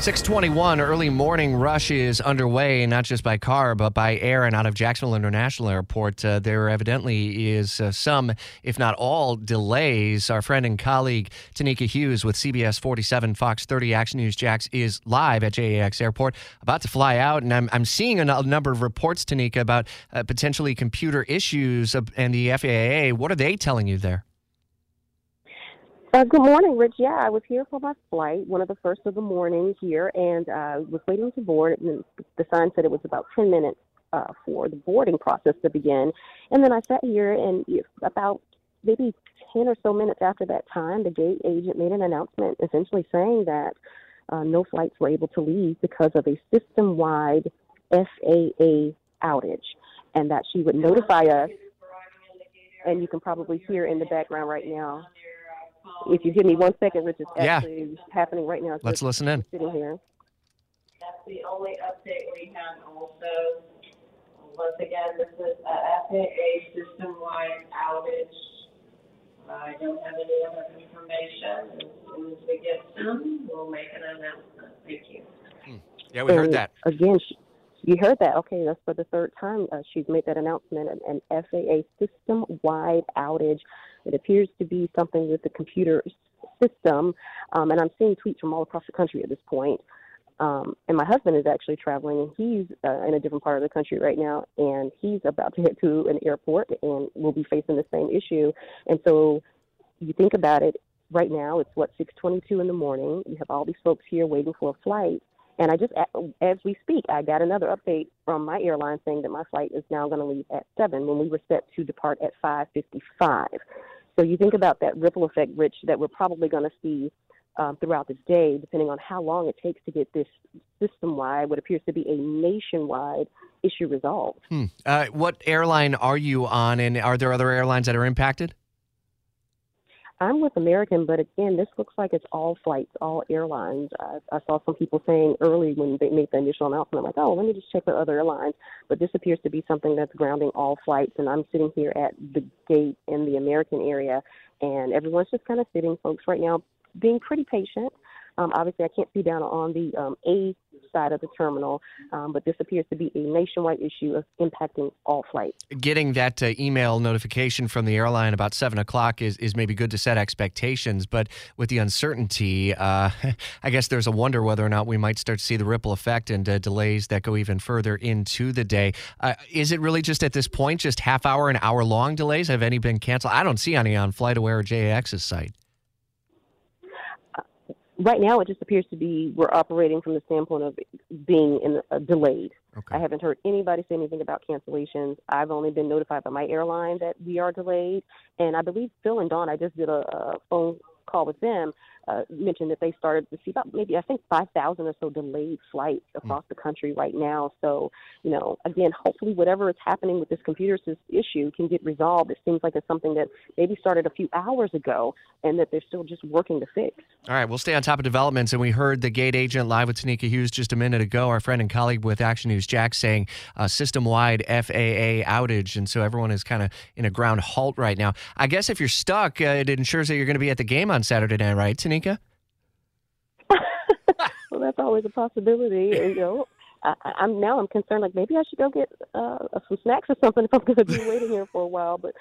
621 early morning rush is underway, not just by car, but by air and out of Jacksonville International Airport. Uh, there evidently is uh, some, if not all, delays. Our friend and colleague Tanika Hughes with CBS 47 Fox 30 Action News Jax is live at JAX Airport, about to fly out. And I'm, I'm seeing a number of reports, Tanika, about uh, potentially computer issues and the FAA. What are they telling you there? Uh, good morning, Rich. Yeah, I was here for my flight, one of the first of the morning here, and uh, was waiting to board. And the sign said it was about 10 minutes uh, for the boarding process to begin. And then I sat here, and about maybe 10 or so minutes after that time, the gate agent made an announcement essentially saying that uh, no flights were able to leave because of a system wide FAA outage, and that she would notify us. And you can probably hear in the background right now if you give me one second, which is actually yeah. happening right now. Let's listen in. Sitting here. That's the only update we have. Also, once again, this is a FAA system-wide outage. I don't have any other information. As soon as we get some, we'll make an announcement. Thank you. Hmm. Yeah, we and heard that. Again, you heard that. Okay, that's for the third time uh, she's made that announcement. An, an FAA system-wide outage. It appears to be something with the computer system, um, and I'm seeing tweets from all across the country at this point. Um, and my husband is actually traveling, and he's uh, in a different part of the country right now, and he's about to head to an airport, and will be facing the same issue. And so, you think about it. Right now, it's what 6:22 in the morning. You have all these folks here waiting for a flight, and I just, as we speak, I got another update from my airline saying that my flight is now going to leave at seven when we were set to depart at 5:55. So you think about that ripple effect, Rich, that we're probably going to see um, throughout the day, depending on how long it takes to get this system-wide, what appears to be a nationwide issue resolved. Hmm. Uh, what airline are you on, and are there other airlines that are impacted? I'm with American, but again, this looks like it's all flights, all airlines. I, I saw some people saying early when they made the initial announcement, like, oh, let me just check with other airlines. But this appears to be something that's grounding all flights, and I'm sitting here at the gate in the American area, and everyone's just kind of sitting, folks, right now, being pretty patient. Um, obviously, I can't see down on the um, A side of the terminal, um, but this appears to be a nationwide issue of impacting all flights. Getting that uh, email notification from the airline about seven o'clock is, is maybe good to set expectations, but with the uncertainty, uh, I guess there's a wonder whether or not we might start to see the ripple effect and uh, delays that go even further into the day. Uh, is it really just at this point just half hour and hour long delays? Have any been canceled? I don't see any on FlightAware or JAX's site right now it just appears to be we're operating from the standpoint of being in, uh, delayed. Okay. I haven't heard anybody say anything about cancellations. I've only been notified by my airline that we are delayed, and I believe Phil and Dawn. I just did a, a phone call with them, uh, mentioned that they started to see about maybe I think 5,000 or so delayed flights hmm. across mm. the country right now. So, you know, again, hopefully whatever is happening with this computer issue can get resolved. It seems like it's something that maybe started a few hours ago and that they're still just working to fix. All right, we'll stay on top of developments. And we heard the gate agent live with Tanika Hughes just a minute ago, our friend and colleague with Action News, Jax, saying uh, system wide FAA outage. And so everyone is kind of in a ground halt right now. I guess if you're stuck, uh, it ensures that you're going to be at the game on Saturday night, right, Tanika? well, that's always a possibility. You know, I, I'm now I'm concerned. Like maybe I should go get uh, some snacks or something if I'm going to be waiting here for a while. But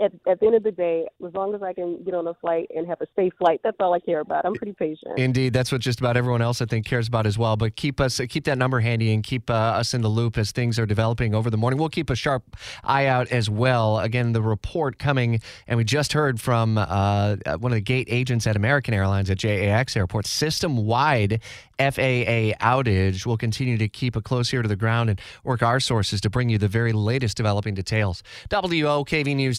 at, at the end of the day, as long as I can get on a flight and have a safe flight, that's all I care about. I'm pretty patient. Indeed, that's what just about everyone else I think cares about as well. But keep us keep that number handy and keep uh, us in the loop as things are developing over the morning. We'll keep a sharp eye out as well. Again, the report coming, and we just heard from uh, one of the gate agents at American Airlines at JAX Airport, system wide FAA outage. We'll continue to keep a close ear to the ground and work our sources to bring you the very latest developing details. WOKV News